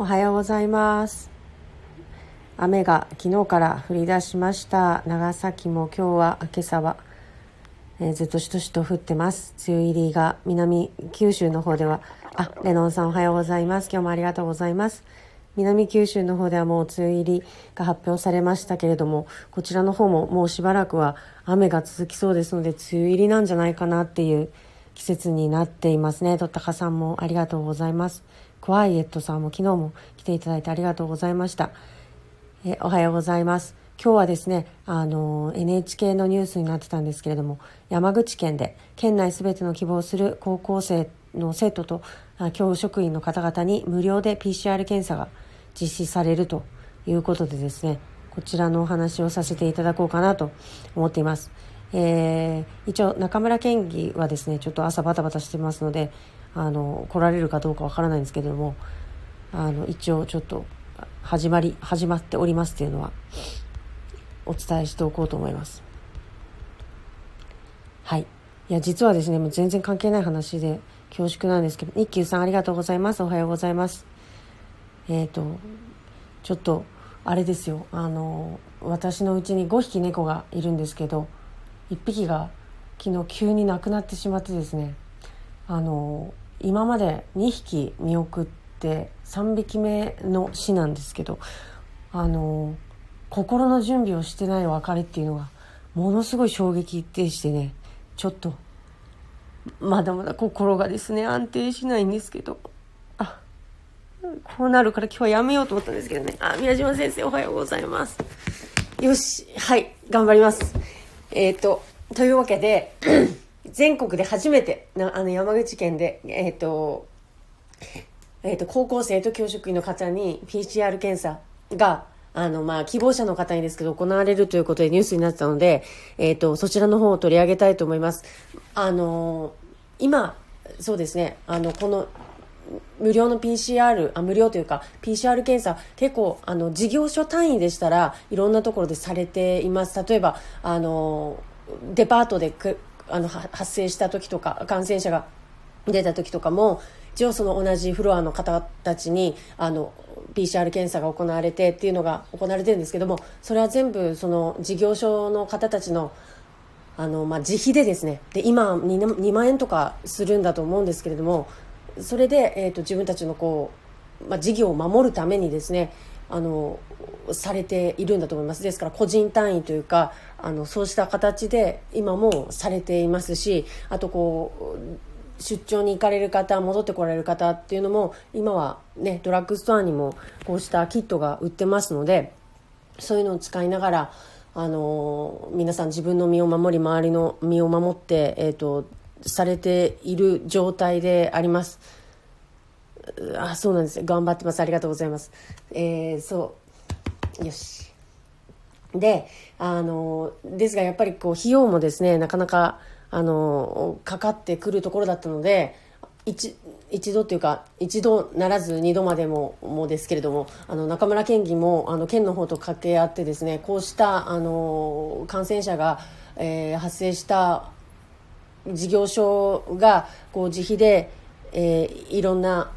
おはようございます。雨が昨日から降り出しました。長崎も今日は今朝は、えー、ずっとしとしと降ってます。梅雨入りが南九州の方ではあレノンさんおはようございます。今日もありがとうございます。南九州の方ではもう梅雨入りが発表されましたけれどもこちらの方ももうしばらくは雨が続きそうですので梅雨入りなんじゃないかなっていう季節になっていますね。とったかさんもありがとうございます。クワイエットさんも昨日も来ていただいてありがとうございました。えおはようございます。今日はですね、あの、NHK のニュースになってたんですけれども、山口県で県内すべての希望する高校生の生徒と教職員の方々に無料で PCR 検査が実施されるということでですね、こちらのお話をさせていただこうかなと思っています。えー、一応中村県議はですねちょっと朝バタバタしてますのであの来られるかどうかわからないんですけれどもあの一応ちょっと始まり始まっておりますっていうのはお伝えしておこうと思います。はい。いや実はですねもう全然関係ない話で恐縮なんですけど日給さんありがとうございます。おはようございます。えっ、ー、とちょっとあれですよ。あの私のうちに5匹猫がいるんですけど1匹が昨日急に亡くなってしまってですね。あの今まで2匹見送って3匹目の死なんですけどあの心の準備をしてない別れっていうのがものすごい衝撃でしてねちょっとまだまだ心がですね安定しないんですけどあこうなるから今日はやめようと思ったんですけどね。あ宮島先生おはようございます。よしはい頑張ります。えっ、ー、とというわけで全国で初めてなあの山口県で、えっ、ー、とえーと、高校生と教職員の方に PCR 検査があの、まあ、希望者の方にですけど、行われるということでニュースになってたので、えっ、ー、と、そちらの方を取り上げたいと思います。あの今、そうですね、あの、この、無料の PCR、あ、無料というか、PCR 検査、結構、あの、事業所単位でしたらいろんなところでされています。例えば、あのデパートでくあの発生した時とか感染者が出た時とかも一応その同じフロアの方たちにあの PCR 検査が行われてっていうのが行われてるんですけどもそれは全部その事業所の方たちのあの、まあ、自費でですねで今 2, 2万円とかするんだと思うんですけれどもそれで、えーと、自分たちのこう、まあ、事業を守るためにですねあのされているんだと思いますですから個人単位というかあのそうした形で今もされていますしあとこう出張に行かれる方戻ってこられる方っていうのも今はねドラッグストアにもこうしたキットが売ってますのでそういうのを使いながらあの皆さん自分の身を守り周りの身を守って、えーとされている状態であります。あ、そうなんです。頑張ってます。ありがとうございます。えー、そう。よし。で、あの、ですがやっぱりこう、費用もですね、なかなか、あの、かかってくるところだったので、一一度というか一度ならず二度までももですけれどもあの中村県議もあの県の方と掛け合ってですねこうしたあの感染者が、えー、発生した事業所がこう自費で、えー、いろんな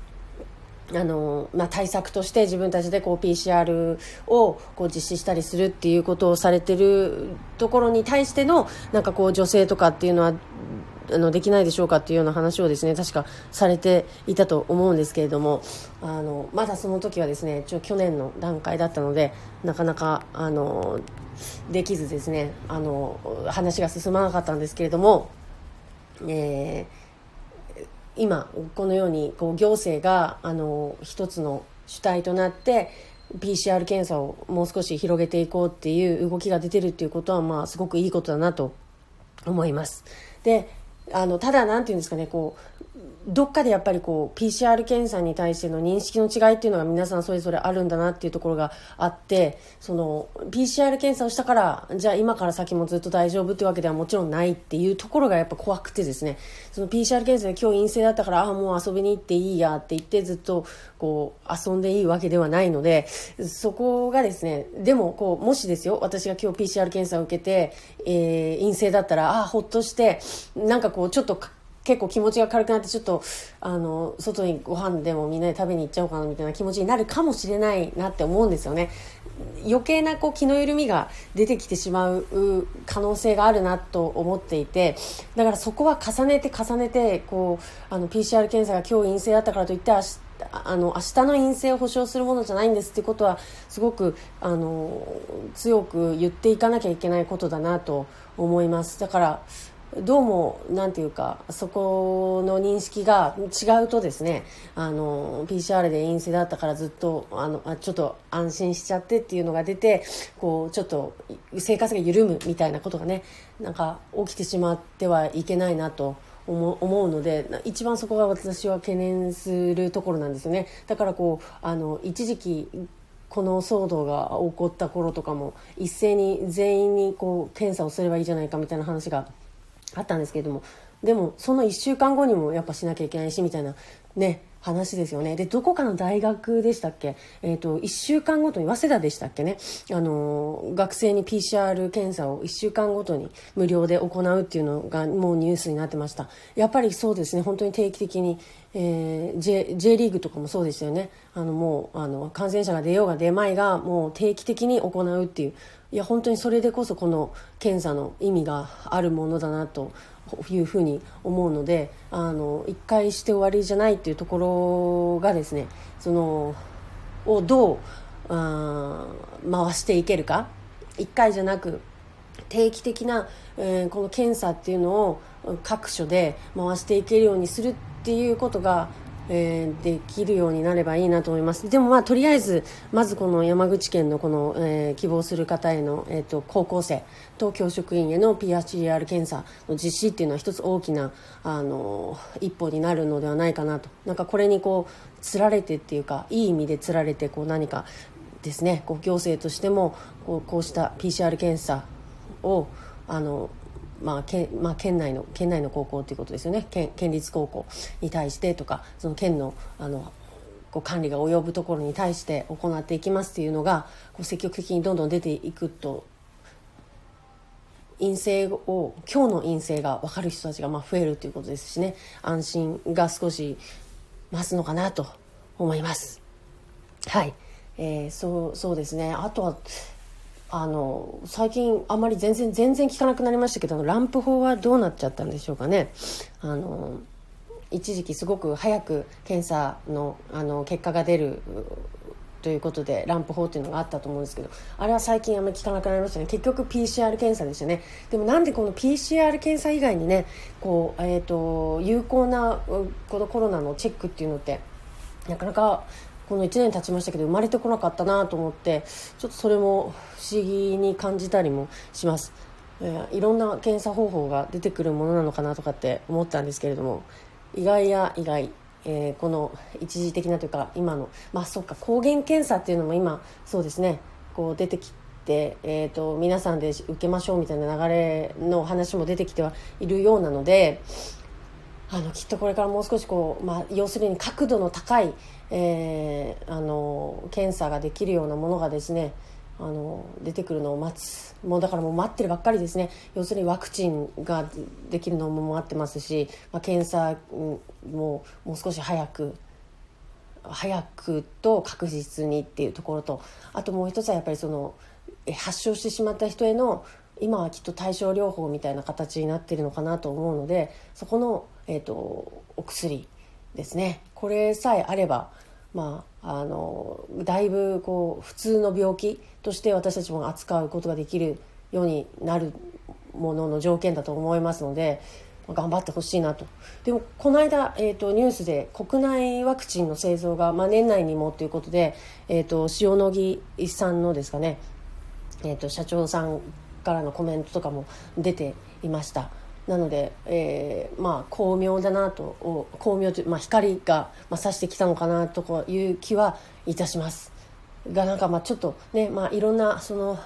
あのまあ、対策として自分たちでこう PCR をこう実施したりするっていうことをされてるところに対してのなんかこう女性とかっていうのはあのできないでしょうかっていうような話をですね確かされていたと思うんですけれどもあのまだその時はですねちょ去年の段階だったのでなかなかあのできずですねあの話が進まなかったんですけれども、えー今このようにこう行政があの一つの主体となって PCR 検査をもう少し広げていこうっていう動きが出てるっていうことは、まあ、すごくいいことだなと思います。であのただ、なんていうんですかねこうどっかでやっぱりこう PCR 検査に対しての認識の違いっていうのが皆さんそれぞれあるんだなっていうところがあってその PCR 検査をしたからじゃあ今から先もずっと大丈夫ってわけではもちろんないっていうところがやっぱ怖くてですね。その PCR 検査で今日陰性だったからああもう遊びに行っていいやって言ってずっとこう遊んでいいわけではないのでそこがですねでもこうもしですよ私が今日 PCR 検査を受けて、えー、陰性だったらああほっとしてなんかこうちょっと結構気持ちが軽くなってちょっとあの外にご飯でもみんなで食べに行っちゃおうかなみたいな気持ちになるかもしれないなって思うんですよね。余計なこう気の緩みが出てきてしまう可能性があるなと思っていてだからそこは重ねて重ねてこうあの PCR 検査が今日陰性だったからといって明日あの明日の陰性を保証するものじゃないんですってことはすごくあの強く言っていかなきゃいけないことだなと思います。だからどうも、なんていうか、そこの認識が違うとですね、あの、PCR で陰性だったからずっと、あの、ちょっと安心しちゃってっていうのが出て、こう、ちょっと生活が緩むみたいなことがね、なんか起きてしまってはいけないなと。思うので一番そこが私は懸念するところなんですよねだからこうあの一時期この騒動が起こった頃とかも一斉に全員にこう検査をすればいいじゃないかみたいな話があったんですけれどもでもその1週間後にもやっぱしなきゃいけないしみたいなね話ですよね。でどこかの大学でしたっけ、えーと、1週間ごとに早稲田でしたっけね、あのー、学生に PCR 検査を1週間ごとに無料で行うっていうのがもうニュースになってました。やっぱりそうですね。本当に定期的に、えー、J, J リーグとかもそうでしたよね。あのもうあの感染者が出ようが出まいがもう定期的に行うっていういや本当にそれでこそこの検査の意味があるものだなというふうに思うのであの1回して終わりじゃないっていうところがですねそのをどう回していけるか。1回じゃなく定期的な、えー、この検査っていうのを各所で回していけるようにするっていうことがえー、できるようになればいいなと思います。でもまあとりあえずまずこの山口県のこの、えー、希望する方への、えーと、高校生と教職員への PCR 検査の実施っていうのは一つ大きなあの一歩になるのではないかなと。なんかこれにこうつられてっていうかいい意味でつられてこう何かですねこう行政としてもこうこうした PCR 検査をあのまあ県まあ、県内の県内の高校ということですよね。県県立高校に対してとかその県のあのこう管理が及ぶところに対して行っていきますっていうのがこう積極的にどんどん出ていくと陰性を今日の陰性が分かる人たちがまあ増えるということですしね。安心が少し増すのかなと思います。はい、えー、そうそうですね。あとはあの最近あまり全然全然聞かなくなりましたけどランプ法はどうなっちゃったんでしょうかね。あの一時期すごく早く検査のあの結果が出るということでランプ法っていうのがあったと思うんですけどあれは最近あんまり聞かなくなりましたね。結局 PCR 検査でしたね。でもなんでこの PCR 検査以外にねこう、えーと有効なこのコロナのチェックっていうのってなかなかこの1年経ちましたけど生まれてこなかったなと思ってちょっとそれも不思議に感じたりもします、えー、いろんな検査方法が出てくるものなのかなとかって思ったんですけれども意外や意外、えー、この一時的なというか今のまあそっか抗原検査っていうのも今そうですねこう出てきて、えーと、皆さんで受けましょうみたいな流れの話も出てきてはいるようなのであのきっとこれからもう少しこう、まあ、要するに角度の高い、えー、あの検査ができるようなものがですねあの出てくるのを待つ。もうだからもう待ってるばっかりですね。要するにワクチンができるのも待ってますし、まあ、検査ももう少し早く早くと確実にっていうところとあともう一つはやっぱりその発症してしまった人への今はきっと対症療法みたいな形になってるのかなと思うのでそこの、えーと、お薬ですね。これさえあれば、まあ、あのだいぶこう普通の病気として私たちも扱うことができるようになるものの条件だと思いますので頑張ってほしいなと。でもこの間、えーと、ニュースで国内ワクチンの製造が、まあ、年内にもということで、えーと、塩野義さんのですかね、えーと社長さんからのコメントとかも出ていました。なので、えー、まあ巧妙だなと巧妙という、まあ、光が、まあ、差してきたのかなという気はいたします。がなんかまあちょっとね、まあ、いろんなその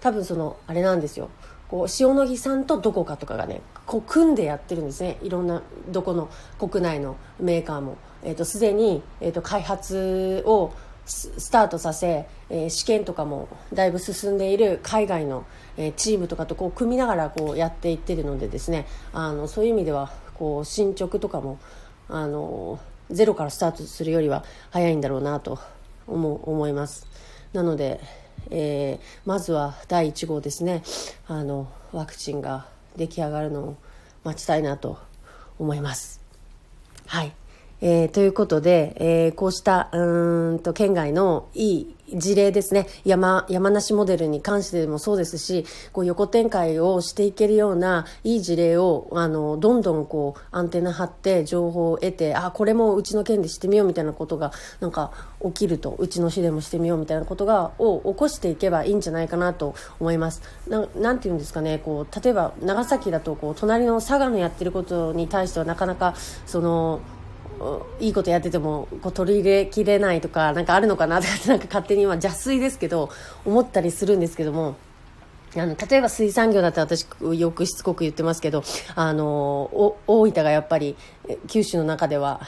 多分そのあれなんですよ。こう塩野義さんとどこかとかがねこう組んでやってるんですね。いろんなどこの国内のメーカーも。すで、えー、に、えーと開発をスタートさせ、えー、試験とかもだいぶ進んでいる海外の、えー、チームとかとこう組みながらこうやっていってるのでですねあのそういう意味ではこう進捗とかもあのゼロからスタートするよりは早いんだろうなと思思います。なので、えー、まずは第1号ですねあのワクチンが出来上がるのを待ちたいなと思います。はい。えー、ということで、えー、こうしたうんと県外のいい事例ですね。山山梨モデルに関してもそうですしこう横展開をしていけるようないい事例をあのどんどんこうアンテナ張って情報を得てあこれもうちの県でしてみようみたいなことがなんか起きるとうちの市でもしてみようみたいなことがを起こしていけばいいんじゃないかなと思います。ななんていうんですかねこう例えば長崎だとこう隣の佐賀のやってることに対してはなかなかそのいいことやっててもこう取り入れきれないとかなんかあるのかなとかってなんか勝手に今邪推ですけど思ったりするんですけどもあの例えば水産業だって私よくしつこく言ってますけどあの大分がやっぱり九州の中では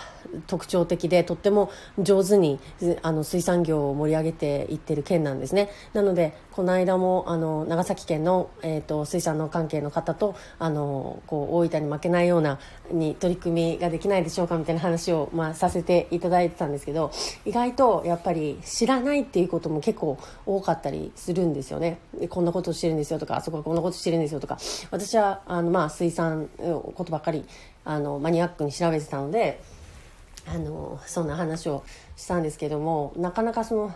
特徴的でとっても上手にあの水産業を盛り上げていってる県なんですね。なのでこの間もあの長崎県の、えーと、水産の関係の方とあのこう大分に負けないようなに取り組みができないでしょうかみたいな話を、まあ、させていただいてたんですけど意外とやっぱり知らないっていうことも結構多かったりするんですよね。こんなことしてるんですよとかあそこはこんなことしてるんですよとか。私はあの、まあ、水産ことばっかりあのマニアックに調べてたのであのそんな話をしたんですけどもなかなかその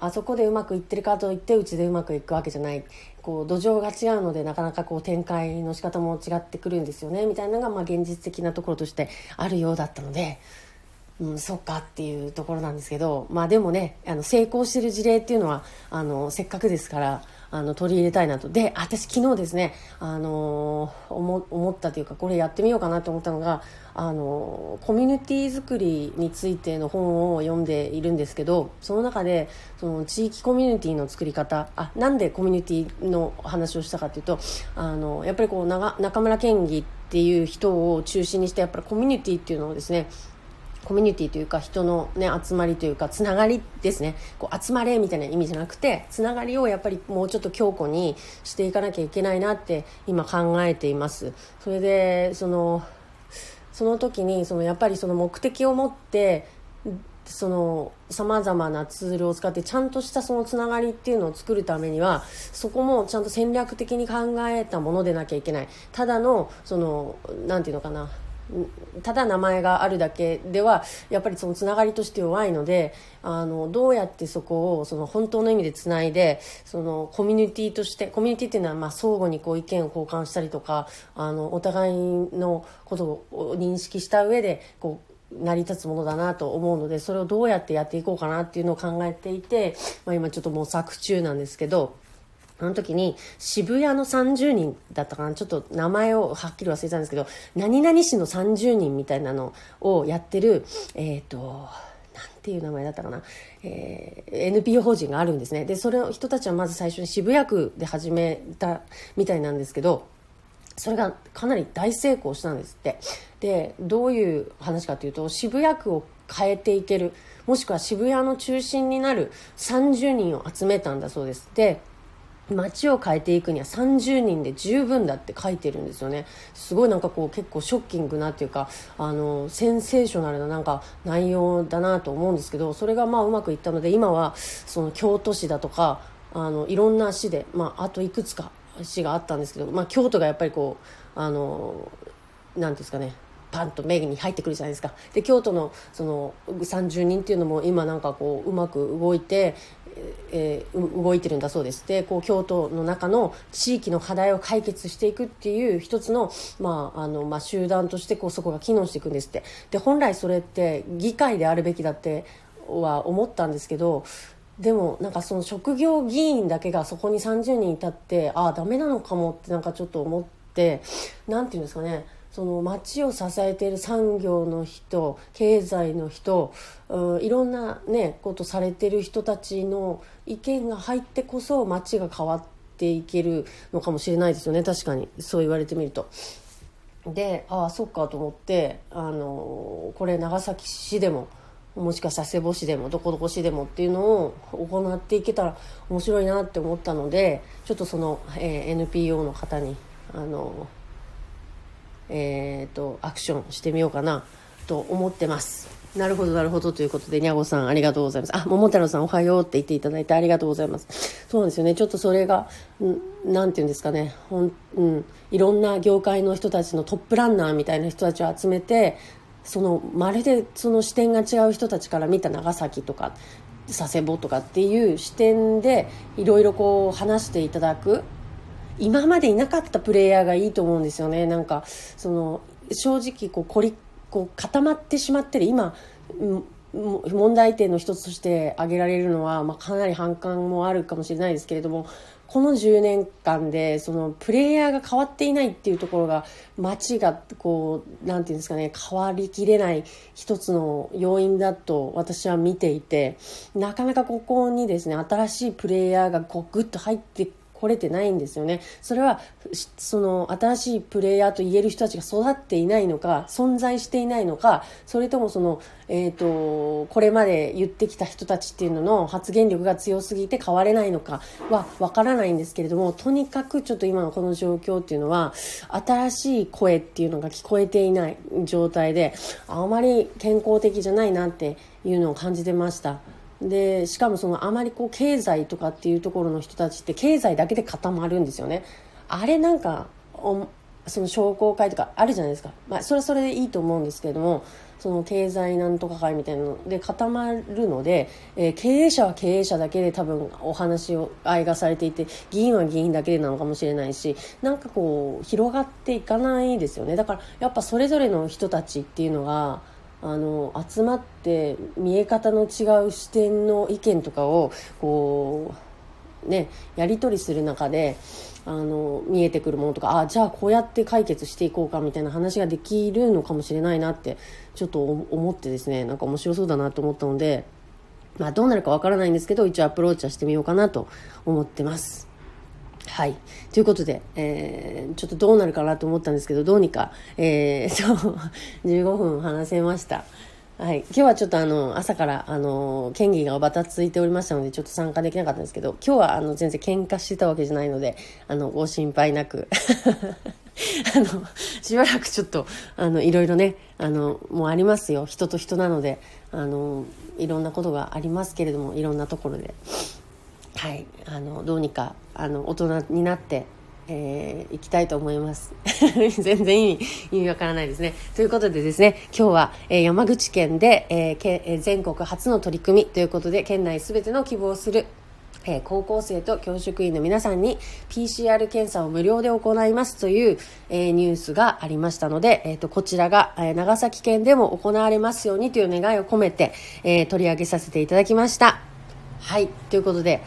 あそこでうまくいってるかといってうちでうまくいくわけじゃないこう土壌が違うのでなかなかこう展開の仕方も違ってくるんですよねみたいなのがまあ現実的なところとしてあるようだったので。うん、そっかっていうところなんですけど、まあでもね、あの成功してる事例っていうのは、あの、せっかくですから、あの取り入れたいなと。で私昨日ですね、あのー、思ったというかこれやってみようかなと思ったのが、あのー、コミュニティ作りについての本を読んでいるんですけどその中でその地域コミュニティの作り方あなんでコミュニティの話をしたかというとあのやっぱりこう中村県議っていう人を中心にしてやっぱりコミュニティっていうのをですねコミュニティというか人の、ね、集まりというかつながりですね。こう集まれみたいな意味じゃなくてつながりをやっぱりもうちょっと強固にしていかなきゃいけないなって今考えています。それでそのその時にそのやっぱりその目的を持ってその様々なツールを使ってちゃんとしたそのつながりっていうのを作るためにはそこもちゃんと戦略的に考えたものでなきゃいけない。ただのそのなんていうのかな。ただ名前があるだけではやっぱりそのつながりとして弱いのであのどうやってそこをその本当の意味でつないでそのコミュニティとしてコミュニティっていうのはまあ相互にこう意見を交換したりとかあのお互いのことを認識した上でこう成り立つものだなと思うのでそれをどうやってやっていこうかなっていうのを考えていて、まあ、今ちょっと模索中なんですけど。あの時に渋谷の30人だったかな。ちょっと名前をはっきり忘れたんですけど何々市の30人みたいなのをやってるえっ、ー、となんていう名前だったかな、えー、NPO 法人があるんですね。でそれを人たちはまず最初に渋谷区で始めたみたいなんですけどそれがかなり大成功したんですって。でどういう話かというと渋谷区を変えていけるもしくは渋谷の中心になる30人を集めたんだそうです。で街を変えていくには30人で十分だって書いてるんですよね。すごいなんかこう結構ショッキングなっていうかあのセンセーショナルななんか内容だなと思うんですけどそれがまあうまくいったので今はその京都市だとかあのいろんな市で、まあ、あといくつか市があったんですけど、まあ、京都がやっぱりこうあのなんですかねパンと目に入ってくるじゃないですか。で京都のその30人っていうのも今なんかこううまく動いて、えー、動いてるんだそうです。でこう京都の中の地域の課題を解決していくっていう一つの,、まああのまあ、集団としてこうそこが機能していくんですって。で本来それって議会であるべきだっては思ったんですけどでもなんかその職業議員だけがそこに30人いたってああダメなのかもってなんかちょっと思って何て言うんですかね。その町を支えている産業の人経済の人、いろんな、ね、ことされてる人たちの意見が入ってこそ町が変わっていけるのかもしれないですよね確かにそう言われてみると。でああそっかと思ってあのこれ長崎市でももしかしたら瀬保市でもどこどこ市でもっていうのを行っていけたら面白いなって思ったのでちょっとその、えー、NPO の方にあのえっ、と、アクションしてみようかなと思ってます。なるほど、なるほど。ということで、にゃごさん、ありがとうございます。あ、桃太郎さん、おはようって言っていただいてありがとうございます。そうなんですよね。ちょっとそれが、んなんていうんですかね。ほん、うん。いろんな業界の人たちのトップランナーみたいな人たちを集めて、その、まるでその視点が違う人たちから見た長崎とか、佐世保とかっていう視点で、いろいろこう話していただく。今までいなかったプレイヤーがいいと思うんですよね。なんか、その、正直こう凝りこう固まってしまってる今問題点の一つとして挙げられるのは、まあ、かなり反感もあるかもしれないですけれどもこの10年間でそのプレイヤーが変わっていないっていうところが街がこうなんていうんですかね変わりきれない一つの要因だと私は見ていてなかなかここにですね新しいプレイヤーがこうグッと入って来れてないんですよね。それは、その、新しいプレイヤーと言える人たちが育っていないのか、存在していないのか、それともその、えっ、ー、と、これまで言ってきた人たちっていうのの発言力が強すぎて変われないのかはわからないんですけれども、とにかくちょっと今のこの状況っていうのは、新しい声っていうのが聞こえていない状態で、あまり健康的じゃないなっていうのを感じてました。でしかもそのあまりこう経済とかっていうところの人たちって経済だけで固まるんですよね。あれなんかその商工会とかあるじゃないですか、まあ、それはそれでいいと思うんですけれどもその経済なんとか会みたいなので固まるので、えー、経営者は経営者だけで多分お話を愛がされていて議員は議員だけでなのかもしれないしなんかこう広がっていかないですよね。だからやっぱそれぞれの人たちっていうのがあの集まって見え方の違う視点の意見とかをこうねやり取りする中であの見えてくるものとかあじゃあこうやって解決していこうかみたいな話ができるのかもしれないなってちょっと思ってですねなんか面白そうだなと思ったので、まあ、どうなるかわからないんですけど一応アプローチはしてみようかなと思ってます。はい。ということで、えー、ちょっとどうなるかなと思ったんですけど、どうにか、えー、そう、15分話せました。はい。今日はちょっとあの、朝から、あの、県議がばたついておりましたので、ちょっと参加できなかったんですけど、今日はあの、全然喧嘩してたわけじゃないので、あの、ご心配なく。あの、しばらくちょっと、あの、いろいろね、あの、もうありますよ。人と人なので、あの、いろんなことがありますけれども、いろんなところで。はい、あのどうにかあの大人になって、えー、行きたいと思います。全然意味意味わからないですね。ということでですね今日は、えー、山口県で、えーけえー、全国初の取り組みということで県内すべての希望するえー、高校生と教職員の皆さんに PCR 検査を無料で行いますという、えー、ニュースがありましたので、えーと、こちらが、えー、長崎県でも行われますようにという願いを込めて、えー、取り上げさせていただきました。はい、ということで、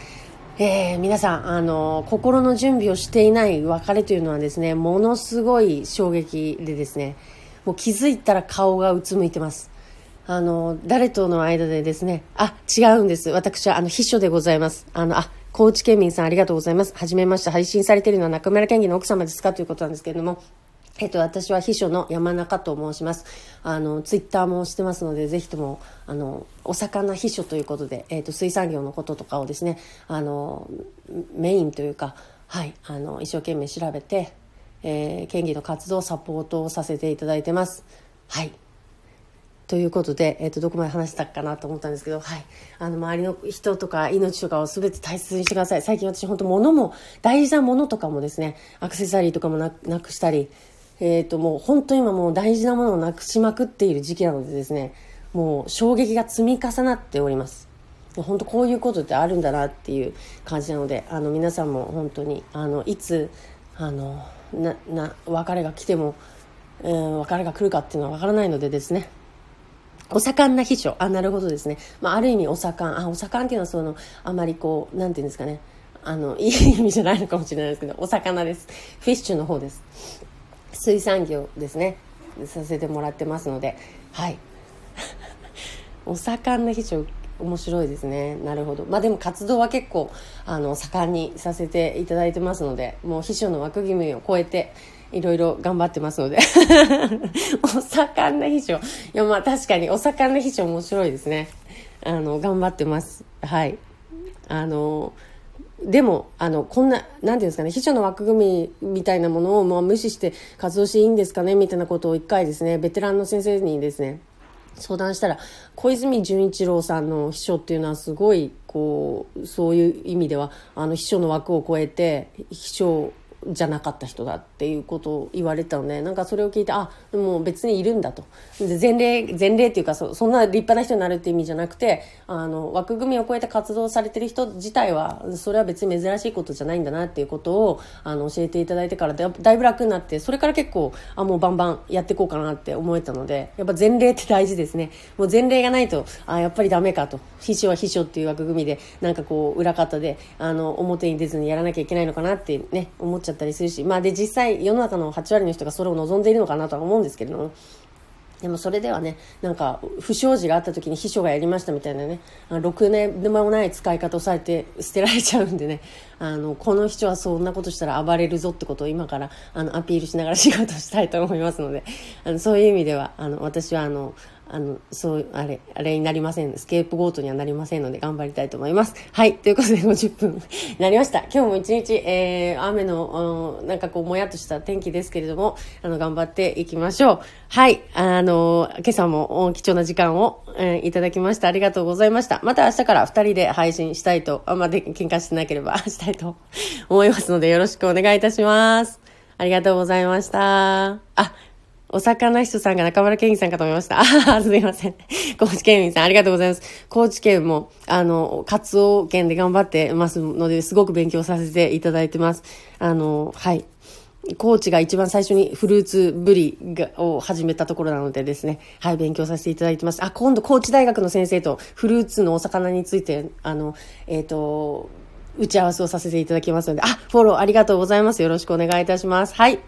えー、皆さん、あの、心の準備をしていない別れというのはですね、ものすごい衝撃でですね、もう気づいたら顔がうつむいてます。あの、誰との間でですね、あ、違うんです。私は、あの、秘書でございます。あの、あ、高知県民さんありがとうございます。はじめまして、配信されているのは中村県議の奥様ですか？ということなんですけれども、えっと、私は秘書の山中と申します。あの、ツイッターもしてますので、ぜひとも、あの、お魚秘書ということで、えっと、水産業のこととかをですね、あの、メインというか、はい、あの、一生懸命調べて、えー、県議の活動をサポートをさせていただいてます。はい。ということで、えっ、ー、と、どこまで話したかなと思ったんですけど、はい。あの、周りの人とか命とかを全て大切にしてください。最近私本当物も、大事なものとかもですね、アクセサリーとかもなくしたり、えっ、ー、と、もう本当今もう大事なものをなくしまくっている時期なのでですね、もう衝撃が積み重なっております。本当こういうことってあるんだなっていう感じなので、あの皆さんも本当に、あの、いつ、あの、な、な、別れが来ても、えー、別れが来るかっていうのはわからないのでですね、お盛んな秘書。あ、なるほどですね。まあ、ある意味お盛ん。あ、お盛んっていうのはその、あまりこう、なんていうんですかね。あの、いい意味じゃないのかもしれないですけど、お魚です。フィッシュの方です。水産業ですね。させてもらってますので。はい。お盛んな秘書面白いですね。なるほど。まあでも活動は結構あの盛んにさせていただいてますのでもう秘書の枠組みを超えていろいろ頑張ってますので。お盛んな秘書。いやまあ確かにお盛んな秘書面白いですね。あの頑張ってます。はい。あのでも、あの、こんな、なんていうんですかね、秘書の枠組みみたいなものを、もう、無視して活動していいんですかねみたいなことを一回ですね、ベテランの先生にですね、相談したら、小泉純一郎さんの秘書っていうのはすごい、こう、そういう意味では、あの、秘書の枠を超えて、秘書じゃなかった人だっていうことを言われたのでなんかそれを聞いてあもう別にいるんだと。前例前例っていうかそそんな立派な人になるって意味じゃなくてあの枠組みを超えて活動されてる人自体はそれは別に珍しいことじゃないんだなっていうことをあの教えていただいてからだいぶ楽になってそれから結構あもうバンバンやっていこうかなって思えたのでやっぱ前例って大事ですね。もう前例がないとあやっぱりダメかと。秘書は秘書っていう枠組みでなんかこう裏方であの表に出ずにやらなきゃいけないのかなってね思っちゃったりするし、まあで実際世の中の8割の人がそれを望んでいるのかなとは思うんですけれども、でもそれではね、なんか不祥事があった時に秘書がやりましたみたいなね、ろく年でもない使い方をされて捨てられちゃうんでね、あの、この秘書はそんなことしたら暴れるぞってことを今からあのアピールしながら仕事したいと思いますので、あのそういう意味では、あの、私はあの、あの、そう、あれ、あれになりません。スケープゴートにはなりませんので頑張りたいと思います。はい。ということで50分になりました。今日も一日、えー、雨の、なんかこう、もやっとした天気ですけれども、あの、頑張っていきましょう。はい。あの、今朝も貴重な時間を、えー、いただきました。ありがとうございました。また明日から二人で配信したいと、あんまで喧嘩してなければ したいと思いますので、よろしくお願いいたします。ありがとうございました。あ、お魚人さんが中村健二さんかと思いました。あ、すみません。高知県民さん、ありがとうございます。高知県も、あの、カツオ県で頑張ってますので、すごく勉強させていただいてます。あの、はい。高知が一番最初にフルーツブリがを始めたところなのでですね、はい、勉強させていただいてます。あ、今度高知大学の先生とフルーツのお魚について、あの、えっ、ー、と、打ち合わせをさせていただきますので、あ、フォローありがとうございます。よろしくお願いいたします。はい。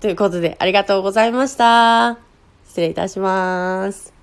ということで、ありがとうございました。失礼いたします。